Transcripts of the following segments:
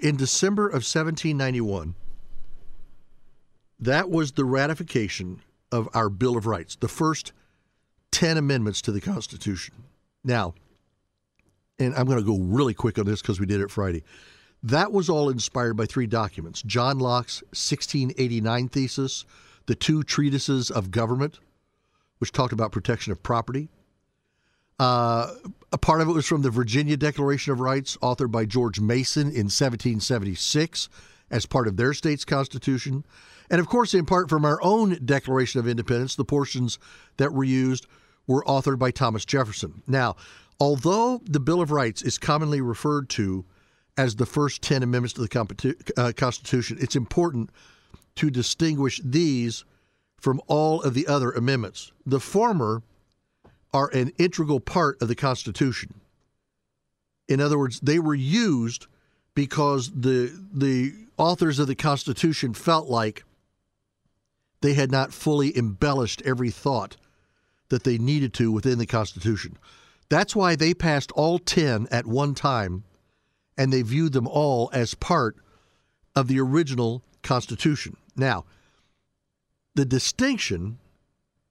In December of 1791, that was the ratification of our Bill of Rights, the first 10 amendments to the Constitution. Now, and I'm going to go really quick on this because we did it Friday. That was all inspired by three documents John Locke's 1689 thesis, the two treatises of government, which talked about protection of property. Uh, a part of it was from the Virginia Declaration of Rights, authored by George Mason in 1776 as part of their state's constitution. And of course, in part from our own Declaration of Independence, the portions that were used were authored by Thomas Jefferson. Now, although the Bill of Rights is commonly referred to as the first 10 amendments to the uh, Constitution, it's important to distinguish these from all of the other amendments. The former are an integral part of the Constitution. In other words, they were used because the the authors of the Constitution felt like they had not fully embellished every thought that they needed to within the Constitution. That's why they passed all 10 at one time and they viewed them all as part of the original Constitution. Now, the distinction,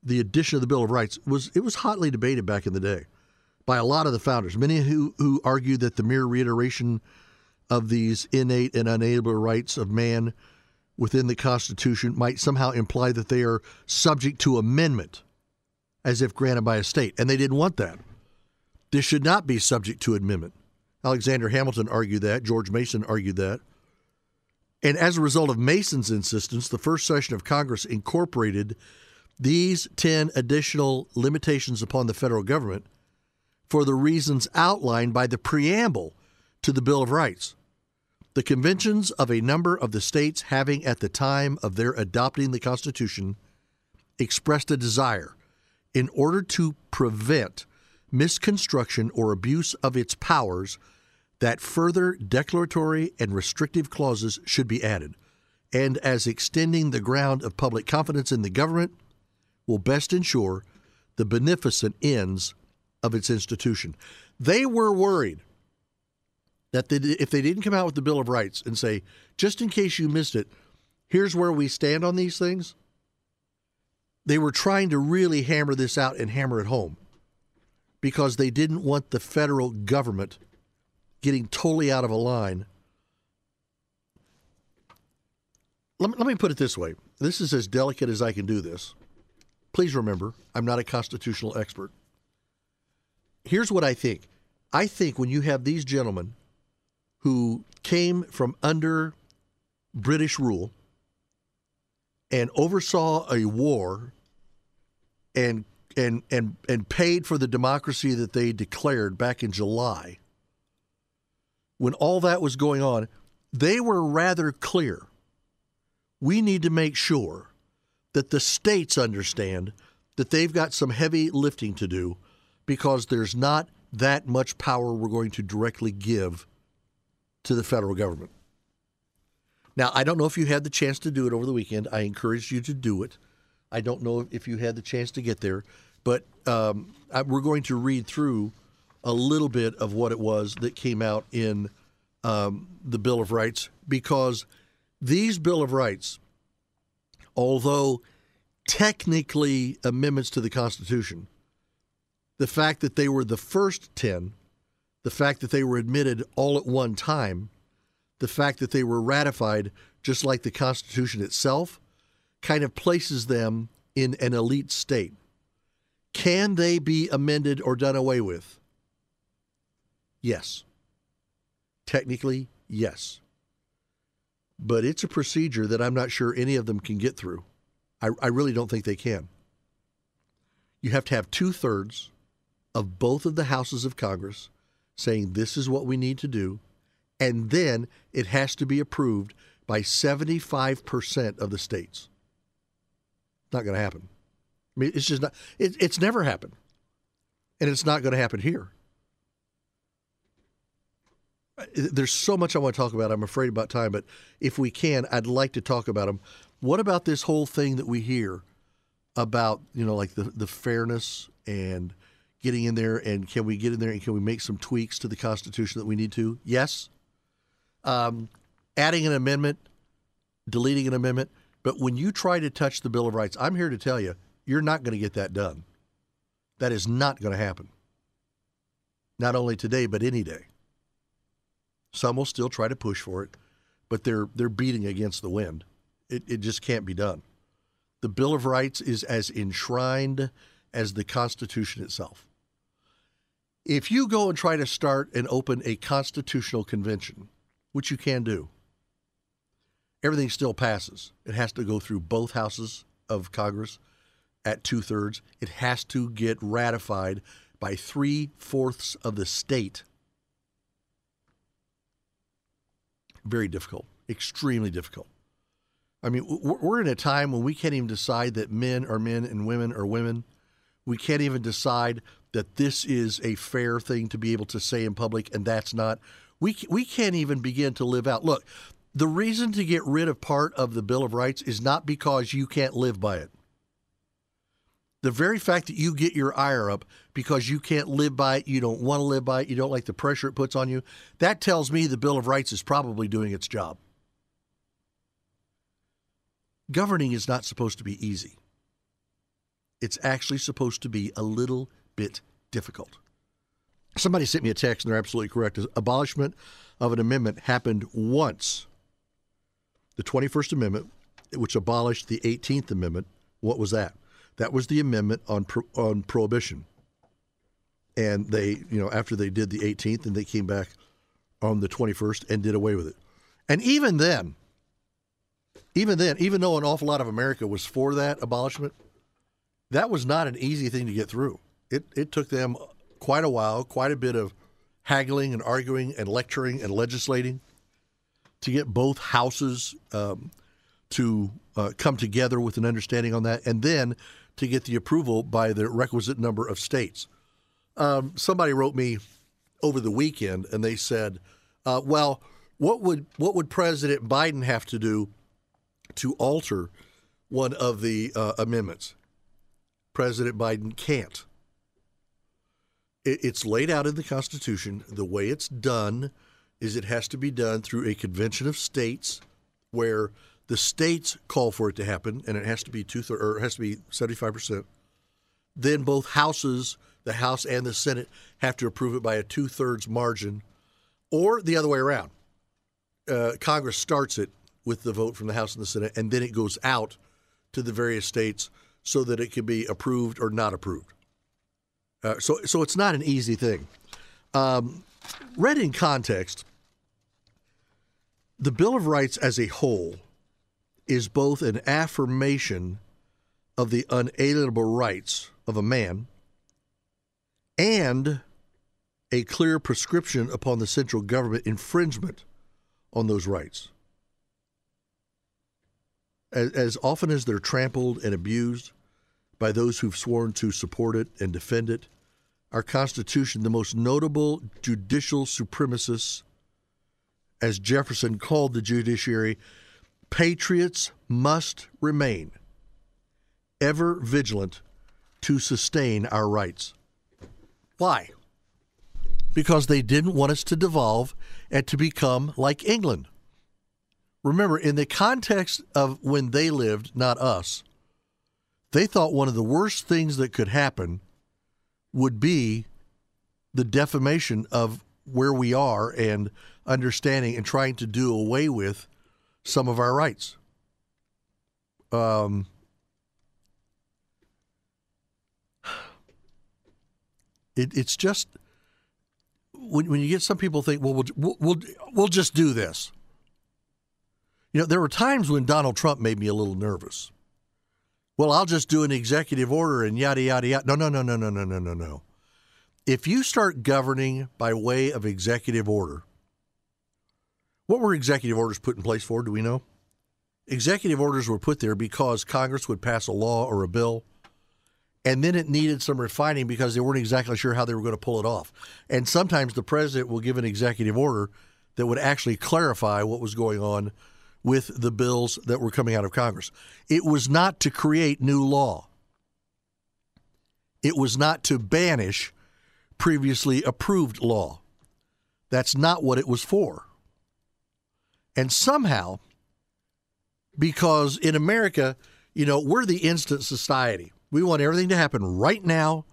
the addition of the Bill of Rights, was it was hotly debated back in the day by a lot of the founders. Many who, who argued that the mere reiteration of these innate and unalienable rights of man within the Constitution might somehow imply that they are subject to amendment as if granted by a state. And they didn't want that. This should not be subject to amendment. Alexander Hamilton argued that. George Mason argued that. And as a result of Mason's insistence, the first session of Congress incorporated these 10 additional limitations upon the federal government for the reasons outlined by the preamble to the Bill of Rights. The conventions of a number of the states having, at the time of their adopting the Constitution, expressed a desire, in order to prevent misconstruction or abuse of its powers, that further declaratory and restrictive clauses should be added, and as extending the ground of public confidence in the government will best ensure the beneficent ends of its institution. They were worried that they, if they didn't come out with the Bill of Rights and say, just in case you missed it, here's where we stand on these things, they were trying to really hammer this out and hammer it home because they didn't want the federal government getting totally out of a line. Let me, let me put it this way this is as delicate as I can do this. Please remember, I'm not a constitutional expert. Here's what I think I think when you have these gentlemen who came from under British rule and oversaw a war and and and and paid for the democracy that they declared back in July when all that was going on, they were rather clear. We need to make sure that the states understand that they've got some heavy lifting to do because there's not that much power we're going to directly give to the federal government. Now, I don't know if you had the chance to do it over the weekend. I encourage you to do it. I don't know if you had the chance to get there, but um, I, we're going to read through a little bit of what it was that came out in um, the Bill of Rights because these Bill of Rights, although technically amendments to the Constitution, the fact that they were the first 10, the fact that they were admitted all at one time, the fact that they were ratified just like the Constitution itself, kind of places them in an elite state. Can they be amended or done away with? Yes. Technically, yes. But it's a procedure that I'm not sure any of them can get through. I, I really don't think they can. You have to have two thirds of both of the houses of Congress saying this is what we need to do, and then it has to be approved by 75% of the states. It's not going to happen. I mean, it's just not, it, it's never happened. And it's not going to happen here there's so much I want to talk about. I'm afraid about time, but if we can, I'd like to talk about them. What about this whole thing that we hear about, you know, like the, the fairness and getting in there and can we get in there and can we make some tweaks to the Constitution that we need to? Yes. um, adding an amendment, deleting an amendment. But when you try to touch the Bill of Rights, I'm here to tell you, you're not going to get that done. That is not going to happen. Not only today, but any day. Some will still try to push for it, but they're they're beating against the wind. It, it just can't be done. The Bill of Rights is as enshrined as the Constitution itself. If you go and try to start and open a constitutional convention, which you can do, everything still passes. It has to go through both houses of Congress at two thirds. It has to get ratified by three fourths of the state. Very difficult, extremely difficult. I mean, we're in a time when we can't even decide that men are men and women are women. We can't even decide that this is a fair thing to be able to say in public and that's not. We, we can't even begin to live out. Look, the reason to get rid of part of the Bill of Rights is not because you can't live by it. The very fact that you get your ire up because you can't live by it, you don't want to live by it, you don't like the pressure it puts on you, that tells me the Bill of Rights is probably doing its job. Governing is not supposed to be easy. It's actually supposed to be a little bit difficult. Somebody sent me a text, and they're absolutely correct. Abolishment of an amendment happened once. The 21st Amendment, which abolished the 18th Amendment, what was that? That was the amendment on pro- on prohibition. And they, you know, after they did the 18th, and they came back on the 21st and did away with it. And even then, even then, even though an awful lot of America was for that abolishment, that was not an easy thing to get through. It it took them quite a while, quite a bit of haggling and arguing and lecturing and legislating to get both houses um, to uh, come together with an understanding on that, and then to get the approval by the requisite number of states. Um, somebody wrote me over the weekend, and they said, uh, "Well, what would what would President Biden have to do to alter one of the uh, amendments?" President Biden can't. It, it's laid out in the Constitution. The way it's done is it has to be done through a convention of states where the states call for it to happen, and it has to be two thirds, or it has to be seventy-five percent. Then both houses, the House and the Senate, have to approve it by a two-thirds margin, or the other way around. Uh, Congress starts it with the vote from the House and the Senate, and then it goes out to the various states so that it can be approved or not approved. Uh, so, so it's not an easy thing. Um, read in context, the Bill of Rights as a whole is both an affirmation of the unalienable rights of a man and a clear prescription upon the central government infringement on those rights. As, as, often as they're trampled and abused by those who've sworn to support it and defend it, our Constitution, the most notable judicial supremacists, as Jefferson called the judiciary, patriots must remain ever vigilant to sustain our rights. Why? Because they didn't want us to devolve and to become like England. Remember, in the context of when they lived, not us, they thought one of the worst things that could happen would be the defamation of where we are and understanding and trying to do away with some of our rights. Um, it, it's just when, when you get some people think, well, we'll, we'll, we'll just do this. You know, there were times when Donald Trump made me a little nervous well, I'll just do an executive order and yada, yada, yada. No, no, no, no, no, no, no, no, no. If you start governing by way of executive order, what were executive orders put in place for? Do we know? Executive orders were put there because Congress would pass a law or a bill, and then it needed some refining because they weren't exactly sure how they were going to pull it off. And sometimes the president will give an executive order that would actually clarify what was going on with the bills that were coming out of Congress. It was not to create new law, it was not to banish previously approved law. That's not what it was for. And somehow, because in America, you know, we're the instant society. We want everything to happen right now.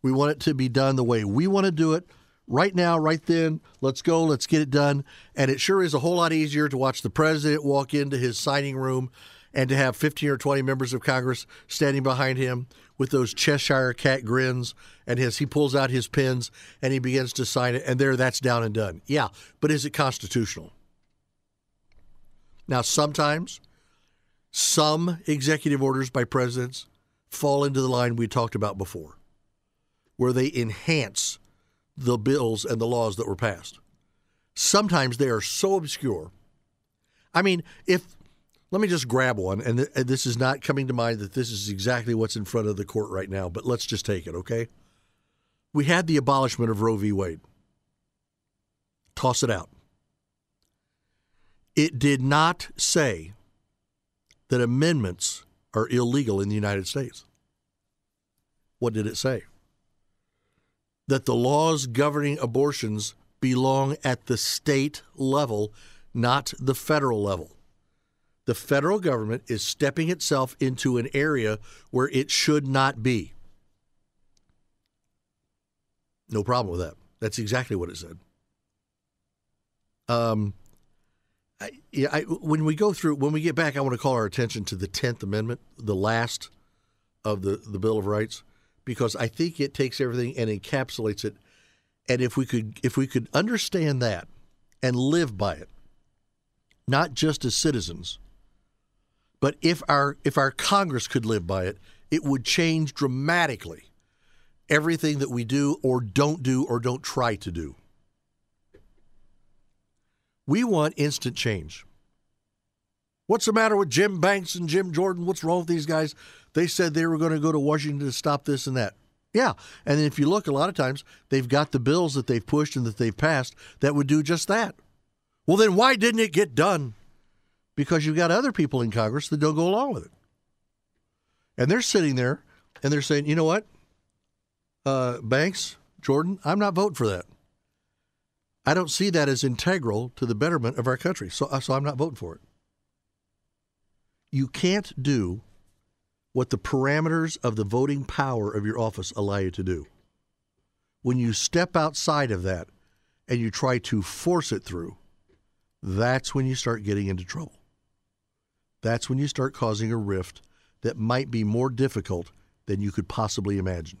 We want it to be done the way we want to do it right now, right then. Let's go. Let's get it done. And it sure is a whole lot easier to watch the president walk into his signing room and to have 15 or 20 members of Congress standing behind him with those Cheshire cat grins. And as he pulls out his pens and he begins to sign it, and there, that's down and done. Yeah, but is it constitutional? Now, sometimes some executive orders by presidents fall into the line we talked about before, where they enhance the bills and the laws that were passed. Sometimes they are so obscure. I mean, if let me just grab one, and, th- and this is not coming to mind that this is exactly what's in front of the court right now, but let's just take it, okay? We had the abolishment of Roe v. Wade. Toss it out. It did not say that amendments are illegal in the United States. What did it say? That the laws governing abortions belong at the state level, not the federal level the federal government is stepping itself into an area where it should not be. No problem with that. That's exactly what it said. Um, Yeah, I, when we go through, when we get back, I want to call our attention to the Tenth Amendment, the last of the the Bill of Rights, because I think it takes everything and encapsulates it. And if we could, if we could understand that and live by it, not just as citizens, but if our if our Congress could live by it, it would change dramatically everything that we do or don't do or don't try to do. We want instant change. What's the matter with Jim Banks and Jim Jordan? What's wrong with these guys? They said they were going to go to Washington to stop this and that. Yeah. And if you look, a lot of times they've got the bills that they've pushed and that they've passed that would do just that. Well, then why didn't it get done? because you've got other people in Congress that don't go along with it. And they're sitting there and they're saying, you know what, uh, Banks, Jordan, I'm not voting for that. I don't see that as integral to the betterment of our country, so, uh, so I'm not voting for it. You can't do what the parameters of the voting power of your office allow you to do. When you step outside of that and you try to force it through, that's when you start getting into trouble that's when you start causing a rift that might be more difficult than you could possibly imagine.